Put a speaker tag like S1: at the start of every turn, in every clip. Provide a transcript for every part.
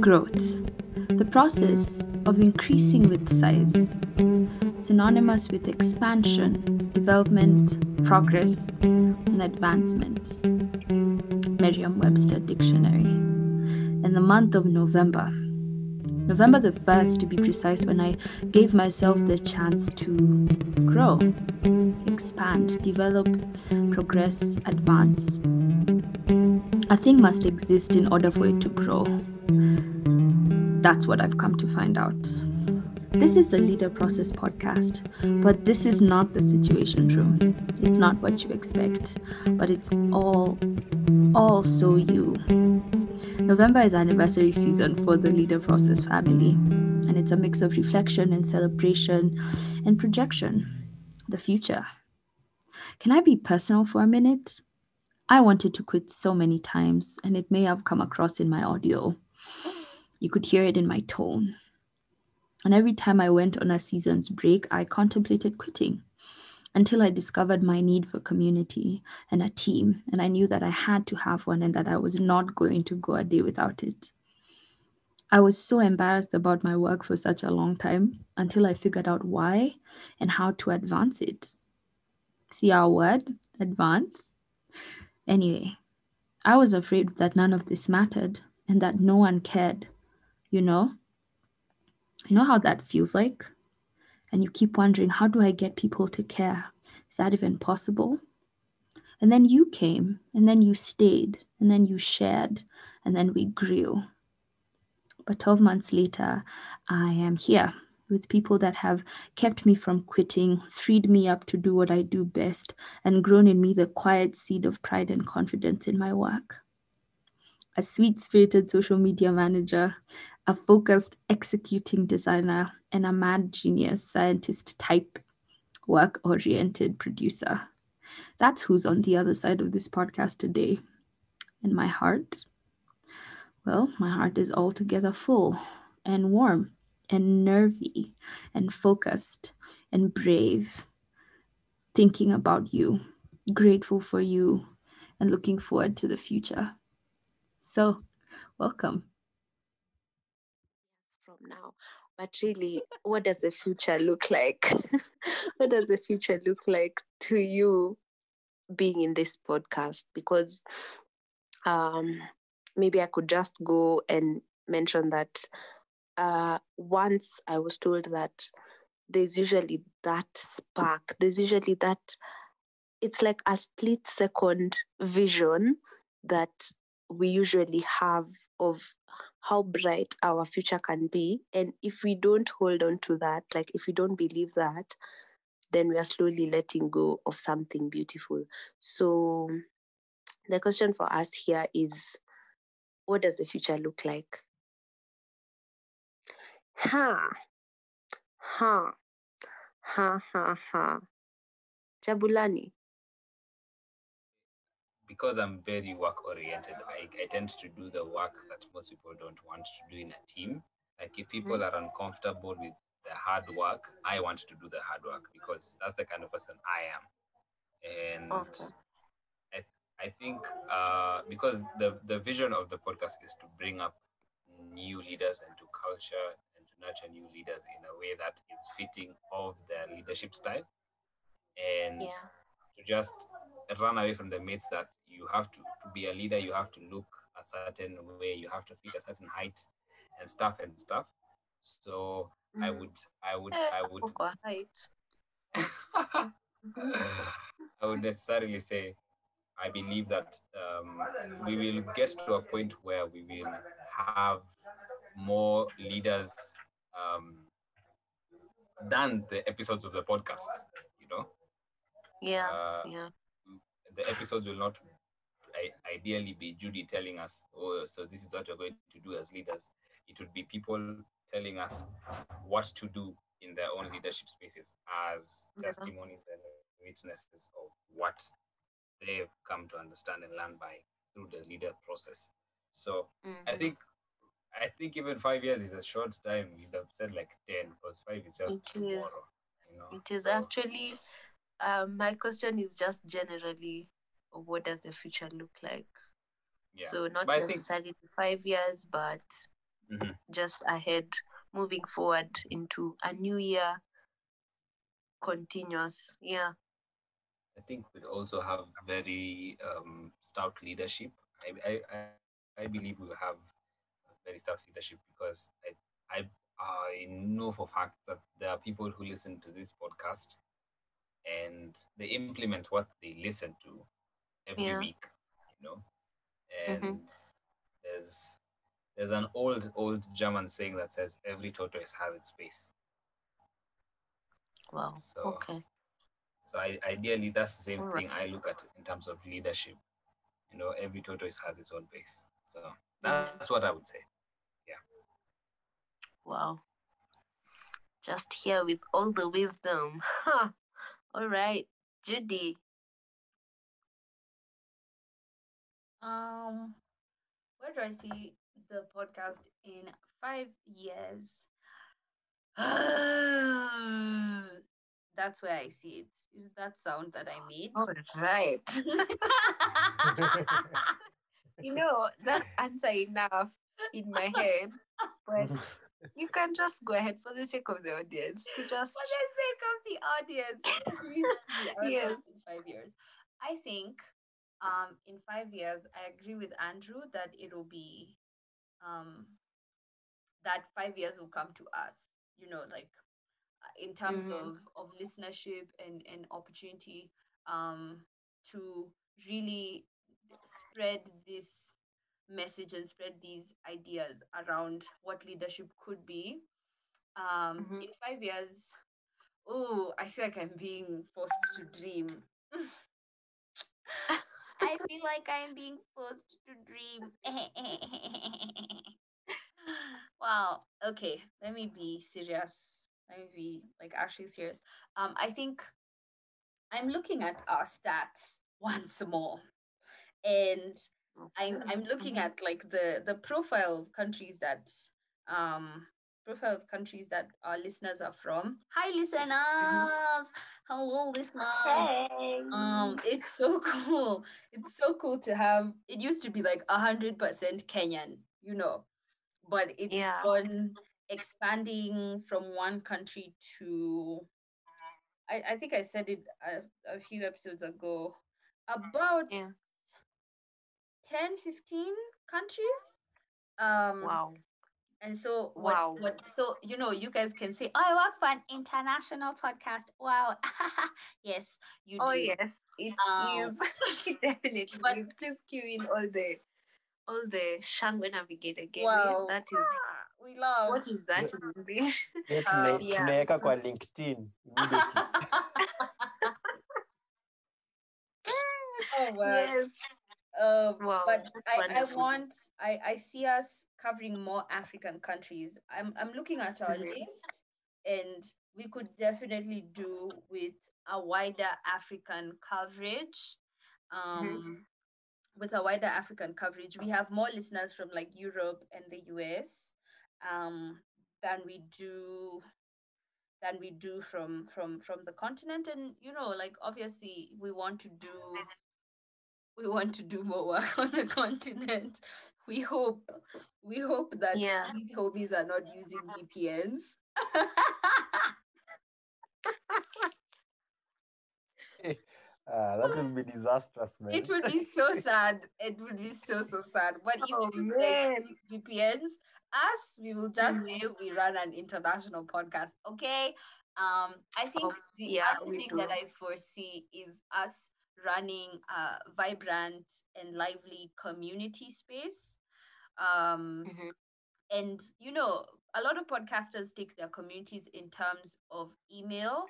S1: Growth, the process of increasing with size, synonymous with expansion, development, progress, and advancement. Merriam Webster Dictionary. In the month of November, November the 1st to be precise, when I gave myself the chance to grow, expand, develop, progress, advance. A thing must exist in order for it to grow. That's what I've come to find out. This is the Leader Process podcast, but this is not the situation room. It's not what you expect, but it's all, all so you. November is anniversary season for the Leader Process family, and it's a mix of reflection and celebration and projection, the future. Can I be personal for a minute? I wanted to quit so many times, and it may have come across in my audio. You could hear it in my tone. And every time I went on a season's break, I contemplated quitting until I discovered my need for community and a team. And I knew that I had to have one and that I was not going to go a day without it. I was so embarrassed about my work for such a long time until I figured out why and how to advance it. See our word, advance? Anyway, I was afraid that none of this mattered and that no one cared. You know? You know how that feels like? and you keep wondering, how do I get people to care? Is that even possible? And then you came, and then you stayed, and then you shared, and then we grew. But 12 months later, I am here with people that have kept me from quitting, freed me up to do what I do best, and grown in me the quiet seed of pride and confidence in my work. A sweet spirited social media manager, a focused executing designer, and a mad genius scientist type work oriented producer. That's who's on the other side of this podcast today. And my heart? Well, my heart is altogether full and warm and nervy and focused and brave, thinking about you, grateful for you, and looking forward to the future. So, welcome.
S2: From now. But really what does the future look like? What does the future look like to you being in this podcast? Because um maybe i could just go and mention that uh once i was told that there's usually that spark there's usually that it's like a split second vision that we usually have of how bright our future can be. And if we don't hold on to that, like if we don't believe that, then we are slowly letting go of something beautiful. So the question for us here is what does the future look like? Ha, ha, ha, ha, ha. Jabulani
S3: because I'm very work oriented, I, I tend to do the work that most people don't want to do in a team. Like if people mm-hmm. are uncomfortable with the hard work, I want to do the hard work because that's the kind of person I am. And okay. I, I think uh, because the, the vision of the podcast is to bring up new leaders and to culture nurture new leaders in a way that is fitting of their leadership style. And yeah. to just run away from the myths that you have to, to be a leader, you have to look a certain way, you have to fit a certain height and stuff and stuff. So mm. I would, I would, I would, height. I would necessarily say, I believe that um, we will get to a point where we will have more leaders um, than the episodes of the podcast. You know.
S2: Yeah. Uh, yeah.
S3: The episodes will not ideally be Judy telling us, oh, so this is what we're going to do as leaders. It would be people telling us what to do in their own leadership spaces as yeah. testimonies and witnesses of what they've come to understand and learn by through the leader process. So mm-hmm. I think I think even five years is a short time. You'd have said like ten, because five is just it tomorrow. Is. You know?
S2: It is so, actually. Um, my question is just generally what does the future look like?
S3: Yeah.
S2: So not
S3: But I think-
S2: necessarily five years, but
S3: Mhm.
S2: just ahead, moving forward into a new year, continuous. Yeah.
S3: I think we'd also have very um, stout leadership. I, I, I, I believe we'll have very stout leadership because I, I, I know for fact that there are people who listen to this podcast and they implement what they listen to every
S2: Yeah.
S3: week, you know. And
S2: Mhm.
S3: there's there's an old old German saying that says every tortoise has its space.
S2: Wow.
S3: So
S2: Okay.
S3: So I, ideally, that's the same
S2: All
S3: thing I look at in terms of leadership. You know, every tortoise has its own base. So that's what I would say.
S2: Wow. Just here with all the wisdom. Huh. All right. Judy.
S1: Um, where do I see the podcast in five years? That's where I see it. Is that sound that I made?
S2: All right. you know, that's answer enough in my head. But you can just go ahead for the sake of the audience to just
S1: For the sake of the audience, we see ourselves
S2: Yes.
S1: in five years. I think um, in five years, I agree with Andrew that it'll be um, that five years will come to us. You know, like uh, in terms
S2: Mhm.
S1: of of listenership and and opportunity um, to really spread this message and spread these ideas around what leadership could be. Um
S2: Mhm.
S1: in five years oh i feel like i'm being forced to dream. I feel like i'm being forced to dream. Wow. Okay let me be serious. Let me be like actually serious. Um i think i'm looking at our stats once more. And I'm I'm looking
S2: Mhm.
S1: at like the the profile of countries that um profile of countries that our listeners are from. Hi listeners. Hello listeners.
S2: Hey.
S1: Um it's so cool. It's so cool to have it used to be like a hundred percent Kenyan, you know, but it's
S2: Yeah.
S1: gone expanding from one country to I, I think I said it a, a few episodes ago about
S2: Yeah.
S1: 10 15 countries um
S2: Wow.
S1: and so what,
S2: Wow.
S1: what so you know you guys can say oh i work for an international podcast wow yes you
S2: Oh
S1: do
S2: yes, it
S1: Um,
S2: is. definitely
S1: but-
S2: is. Please cue in all the all the Shangwe Navigator game.
S1: wow
S2: That is
S1: we love
S2: what is that in English?
S4: Pia
S1: Um,
S4: tuna-
S2: yeah.
S4: tunaweka kwa linkedin
S1: oh well
S2: yes.
S1: Um,
S2: Wow,
S1: but I, I want I, I see us covering more African countries. I'm I'm looking at our
S2: Mhm.
S1: list and we could definitely do with a wider African coverage. Um with a wider African coverage. We have more listeners from like Europe and the US um than we do than we do from from from the continent and you know like obviously we want to do we want to do more work on the continent. We hope we hope that
S2: Yeah.
S1: these homies are not using VPNs.
S4: Ah, that would be disastrous, man.
S1: it would be so sad. It would be so so sad. But if
S2: Oh,
S1: you say
S2: man.
S1: VPNs, us we will just say we run an international podcast. Okay. Um, I think
S2: Oh,
S1: the
S2: yeah,
S1: other thing
S2: do.
S1: that I foresee is us running a vibrant and lively community space. Um,
S2: Mhm.
S1: and you know a lot of podcasters take their communities in terms of email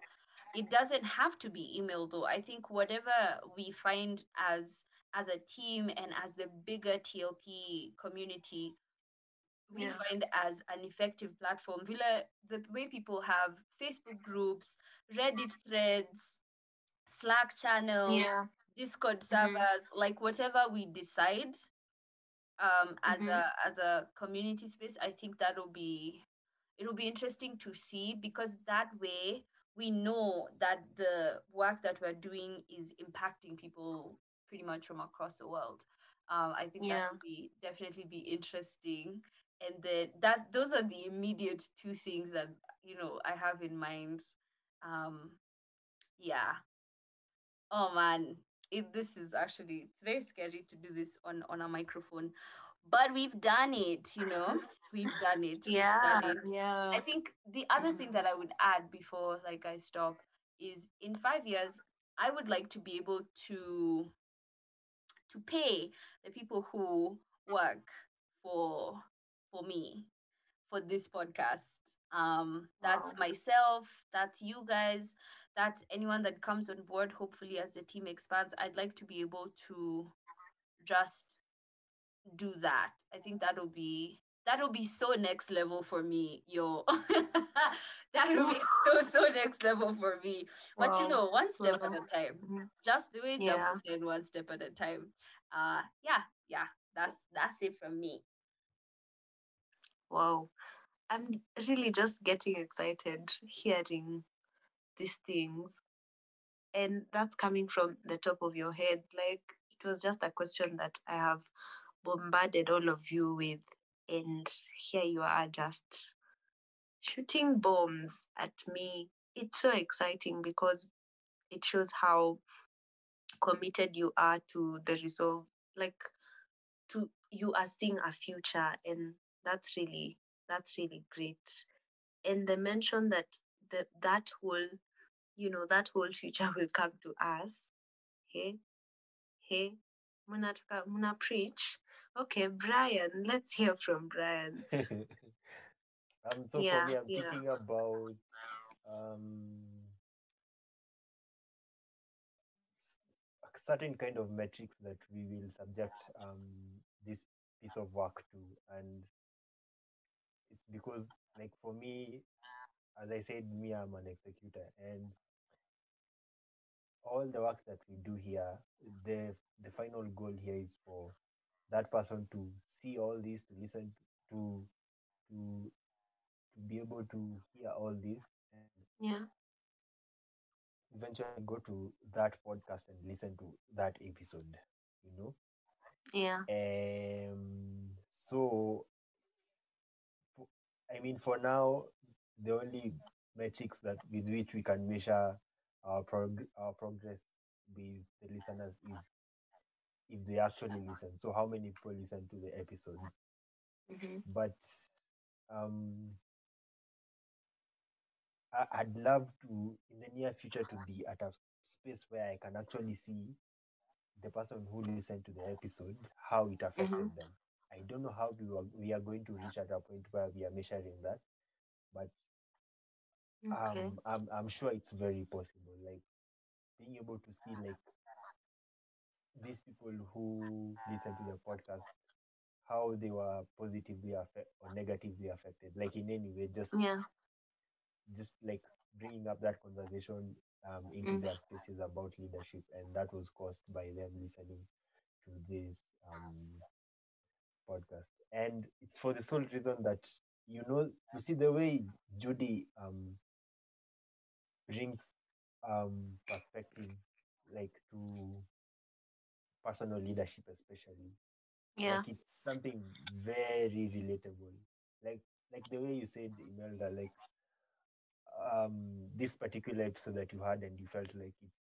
S1: it doesn't have to be email though i think whatever we find as as a team and as the bigger tlp community we
S2: Yeah.
S1: find as an effective platform Villa, the way people have facebook groups reddit threads slack channels
S2: Yeah.
S1: discord
S2: Mhm.
S1: servers like whatever we decide um as
S2: Mhm.
S1: a as a community space i think that'll be it'll be interesting to see because that way we know that the work that we're doing is impacting people pretty much from across the world Um, I think that
S2: Yeah.
S1: would be definitely be interesting. And then that's those are the immediate two things that you know I have in mind. Um, yeah. Oh man, it, this is actually it's very scary to do this on on a microphone, but we've done it. You know, we've done it.
S2: Yeah,
S1: done it.
S2: yeah.
S1: I think the other thing that I would add before like I stop is in five years I would like to be able to to pay the people who work for for me for this podcast. Um that's myself, that's you guys, that's anyone that comes on board hopefully as the team expands. I'd like to be able to just do that. I think that'll be that'll be so next level for me, yo. that'll be so so next level for me. But you know, one step at a time. Just the way
S2: Yeah.
S1: Said, one step at a time. Uh yeah, yeah. That's that's it from me.
S2: Wow. I'm really just getting excited hearing these things. And that's coming from the top of your head. Like it was just a question that I have bombarded all of you with. And here you are just shooting bombs at me. It's so exciting because it shows how committed you are to the resolve. Like to you are seeing a future and that's really that's really great. And the mention that the, that whole you know that whole future will come to us hey hey munataka muna preach. Okay brian let's hear from brian.
S4: Um, so
S2: Yeah,
S4: for me, I'm
S2: yeah.
S4: thinking about um, certain kind of metrics that we will subject um, this piece of work to, and it's because, like, for me, as I said, me, I'm an executor, and all the work that we do here, the the final goal here is for that person to see all this, to listen to to to be able to hear all this and
S2: yeah.
S4: eventually go to that podcast and listen to that episode you know?
S2: Yeah.
S4: Um so i mean for now the only metrics that with which we can measure our prog- our progress with the listeners is if they actually listen. So how many people listen to the episode?
S2: Mhm,
S4: but um I, I'd love to in the near future to be at a space where I can actually see the person who listened to the episode how it affected them. I don't know how we are, we are going to reach at a point where we are measuring that, but
S2: okay
S4: um, I'm I'm sure it's very possible. Like being able to see like these people who listen to the podcast, how they were positively affected or negatively affected. Like in any way, just
S2: yeah
S4: just like bringing up that conversation um, into
S2: Mhm.
S4: their spaces about leadership, and that was caused by them listening to this um, podcast. And it's for the sole reason that you know, you see the way Judy um, brings um, perspective, like to personal leadership, especially.
S2: yeah
S4: Like it's something very relatable. Like like the way you said, Imelda, like um this particular episode that you had and you felt like it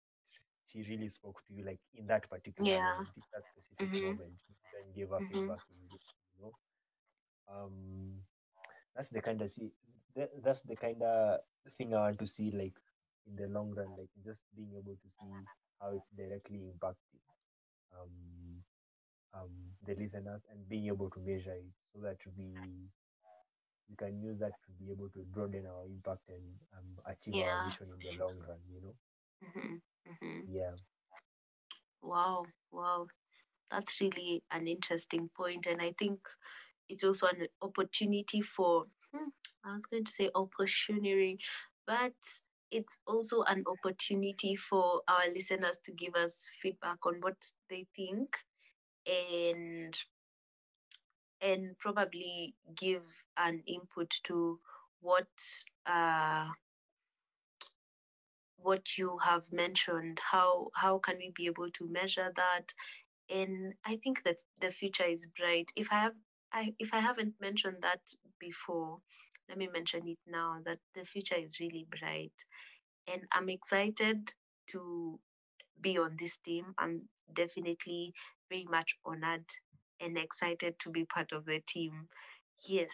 S4: she really spoke to you like in that particular
S2: Yeah.
S4: moment, that specific
S2: Mhm.
S4: moment. Then gave her
S2: Mhm.
S4: feedback you know. Um that's the kind of see that, that's the kind of thing I want to see like in the long run, like just being able to see how it's directly impacting um um the listeners and being able to measure it so that we we can use that to be able to broaden our impact and um, achieve our
S2: Yeah.
S4: vision in the long run you know
S2: mhm, mhm.
S4: Yeah
S2: Wow, wow. That's really an interesting. And I think it's also an opportunity for, hmm, I was going to say opportunity, but it's also an opportunity for our listeners to give us feedback on what they think and and probably give an input to what uh what you have mentioned how how can we be able to measure that and I think that the future is bright. If I have, I if I haven't mentioned that before, let me mention it now. That the future is really bright, and I'm excited to be on this team. I'm definitely very much honored and excited to be part of the team. Yes,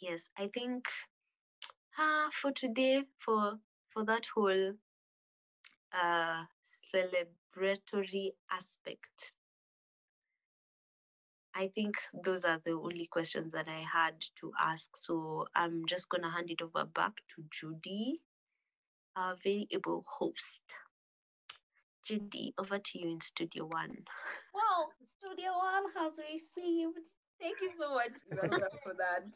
S2: yes. I think uh, for today, for for that whole uh, celebratory aspect, I think those are the only questions that I had to ask. So I'm just gonna hand it over back to Judy, our very able host. Judy, over to you in Studio One.
S1: Wow, Studio One has received. Thank you so much, for that.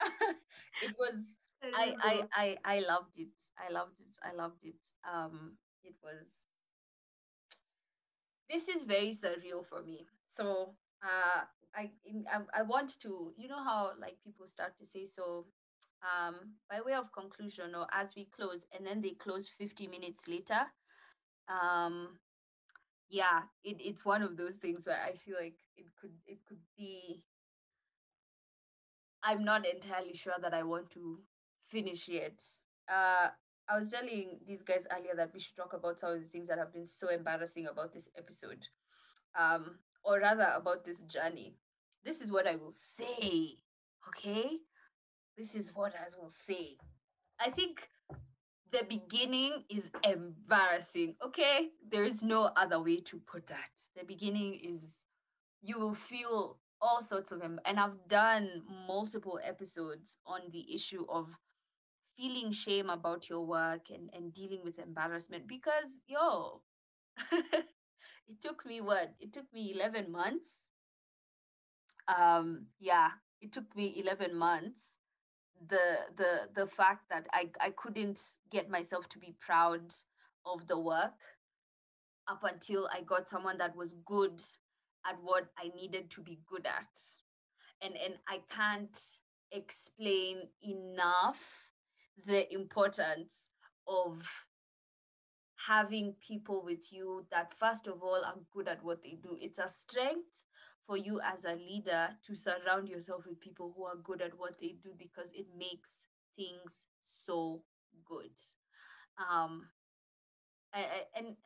S1: it was I, I I I loved it. I loved it. I loved it. Um it was this is very surreal for me. So uh I, I I want to you know how like people start to say so um by way of conclusion or as we close and then they close 50 minutes later um yeah it, it's one of those things where i feel like it could it could be i'm not entirely sure that i want to finish yet uh i was telling these guys earlier that we should talk about some of the things that have been so embarrassing about this episode um or rather about this journey this is what i will say okay this is what i will say i think the beginning is embarrassing. Okay, there is no other way to put that. The beginning is you will feel all sorts of and I've done multiple episodes on the issue of feeling shame about your work and and dealing with embarrassment because yo it took me what? It took me 11 months. Um yeah it took me 11 months. The the the fact that I, I couldn't get myself to be proud of the work up until I got someone that was good at what I needed to be good at. And and I can't explain enough the importance of having people with you that first of all are good at what they do. It's a strength for you as a leader to surround yourself with people who are good at what they do because it makes things so good. Um, and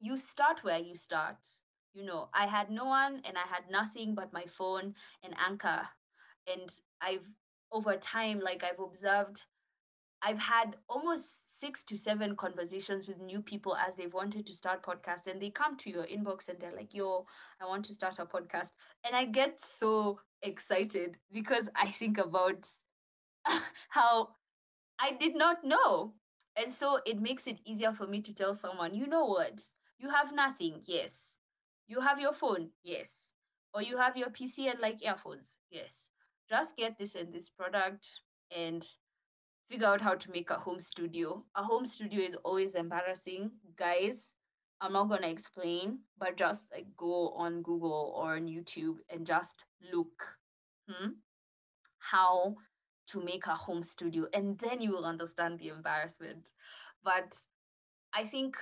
S1: you start where you start. You know, I had no one and I had nothing but my phone and Anchor. And I've, over time, like I've observed I've had almost six to seven conversations with new people as they've wanted to start podcasts, and they come to your inbox and they're like, "Yo, I want to start a podcast," and I get so excited because I think about how I did not know, and so it makes it easier for me to tell someone, "You know what? You have nothing. Yes, you have your phone. Yes, or you have your PC and like earphones. Yes, just get this and this product and." Figure out how to make a home studio. A home studio is always embarrassing. Guys, I'm not going to explain, but just like go on Google or on YouTube and just look hmm, how to make a home studio. And then you will understand the embarrassment. But I think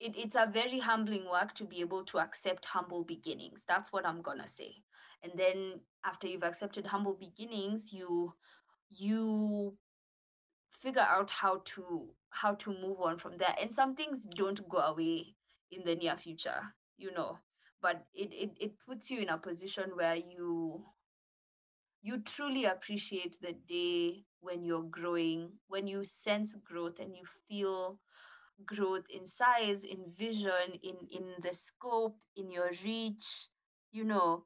S1: it, it's a very humbling work to be able to accept humble beginnings. That's what I'm going to say. And then after you've accepted humble beginnings, you you figure out how to how to move on from there and some things don't go away in the near future you know but it, it it puts you in a position where you you truly appreciate the day when you're growing when you sense growth and you feel growth in size in vision in in the scope in your reach you know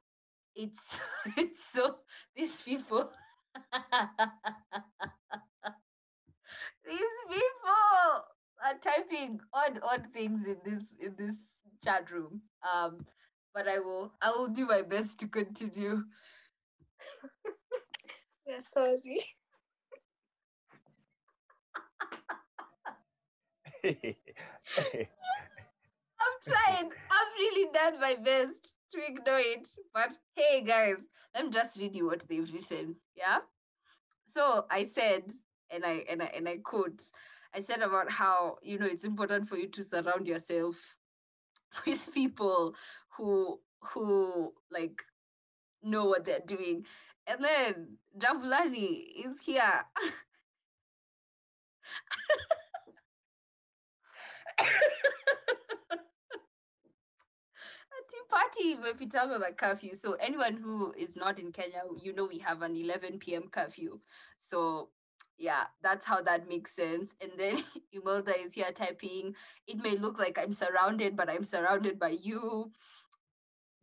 S1: it's it's so these people these people are typing odd odd things in this in this chat room. Um but i will i will do my best to continue.
S2: We're sorry.
S1: I'm trying. I've really done my best to ignore it. But hey guys let me just read you what they've written yeah? So i said and I and I and I quote, I said about how you know it's important for you to surround yourself with people who who like know what they're doing. And then Jabulani is here. Party imepitana na curfew. So anyone who is not in Kenya, you know we have an 11 p.m. curfew. So yeah, that's how that makes sense. And then Imelda is here typing. It may look like I'm surrounded, but I'm surrounded by you.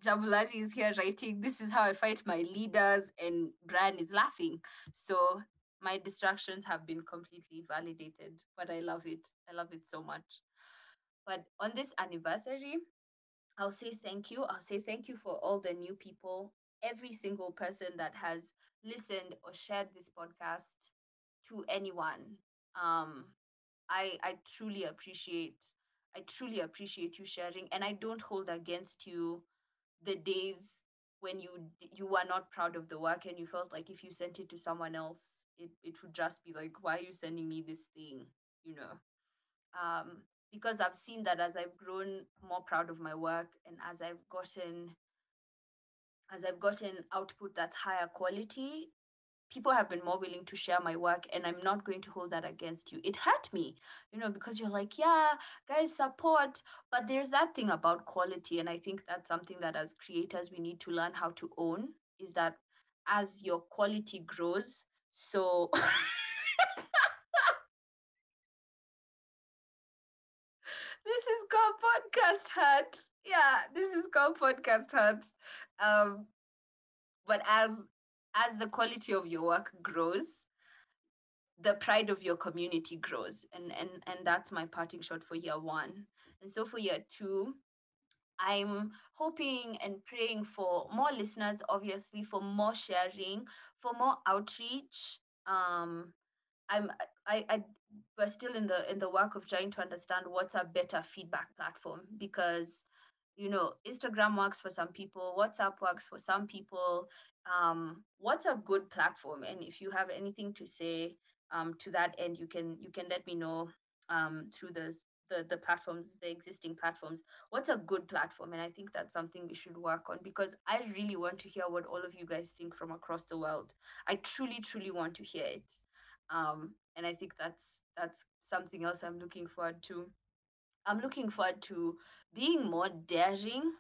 S1: Jabulani is here writing, This is how I fight my leaders, and Brian is laughing. So my distractions have been completely validated, but I love it. I love it so much. But on this anniversary, I'll say thank you. I'll say thank you for all the new people, every single person that has listened or shared this podcast to anyone. Um, I I truly appreciate I truly appreciate you sharing, and I don't hold against you the days when you you were not proud of the work and you felt like if you sent it to someone else, it it would just be like, why are you sending me this thing? You know. Um, because I've seen that as I've grown more proud of my work and as I've gotten as I've gotten output that's higher quality, people have been more willing to share my work and I'm not going to hold that against you. It hurt me, you know, because you're like, yeah, guys, support. But there's that thing about quality. And I think that's something that as creators we need to learn how to own is that as your quality grows, so this is called podcast hut. Yeah, this is called podcast hut. Um, but as as the quality of your work grows, the pride of your community grows, and and and that's my parting shot for year one. And so for year two, I'm hoping and praying for more listeners, obviously, for more sharing, for more outreach. Um, I'm I, I we're still in the in the work of trying to understand what's a better feedback platform because you know instagram works for some people whatsapp works for some people um, what's a good platform? And if you have anything to say um, to that end you can you can let me know um, through the, the the platforms the existing platforms. What's a good platform? And i think that's something we should work on because i really want to hear what all of you guys think from across the world. I truly truly want to hear it. Um, and i think that's that's something else i'm looking forward to i'm looking forward to being more daring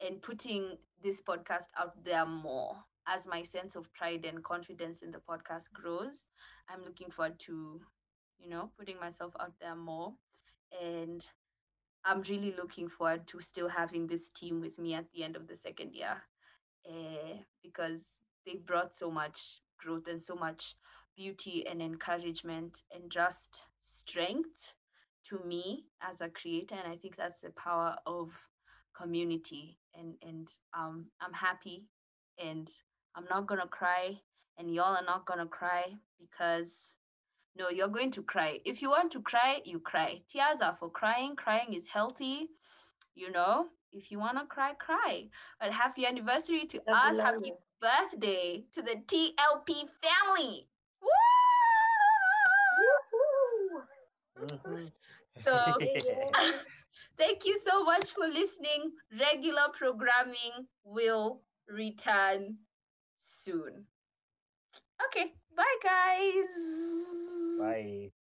S1: and putting this podcast out there more as my sense of pride and confidence in the podcast grows. I'm looking forward to you know putting myself out there more. And i'm really looking forward to still having this team with me at the end of the second year uh, because they've brought so much growth and so much beauty and encouragement and just strength to me as a creator and i think that's the power of community and and um i'm happy and i'm not gonna cry and y'all are not gonna cry because no you're going to cry. If you want to cry you cry. Tears are for crying. Crying is healthy you know? If you want to cry cry. But happy anniversary to us. happy birthday to the tlp family.
S4: Mhm.
S1: So thank you so much for listening. Regular programming will return soon. Okay, bye guys.
S4: Bye.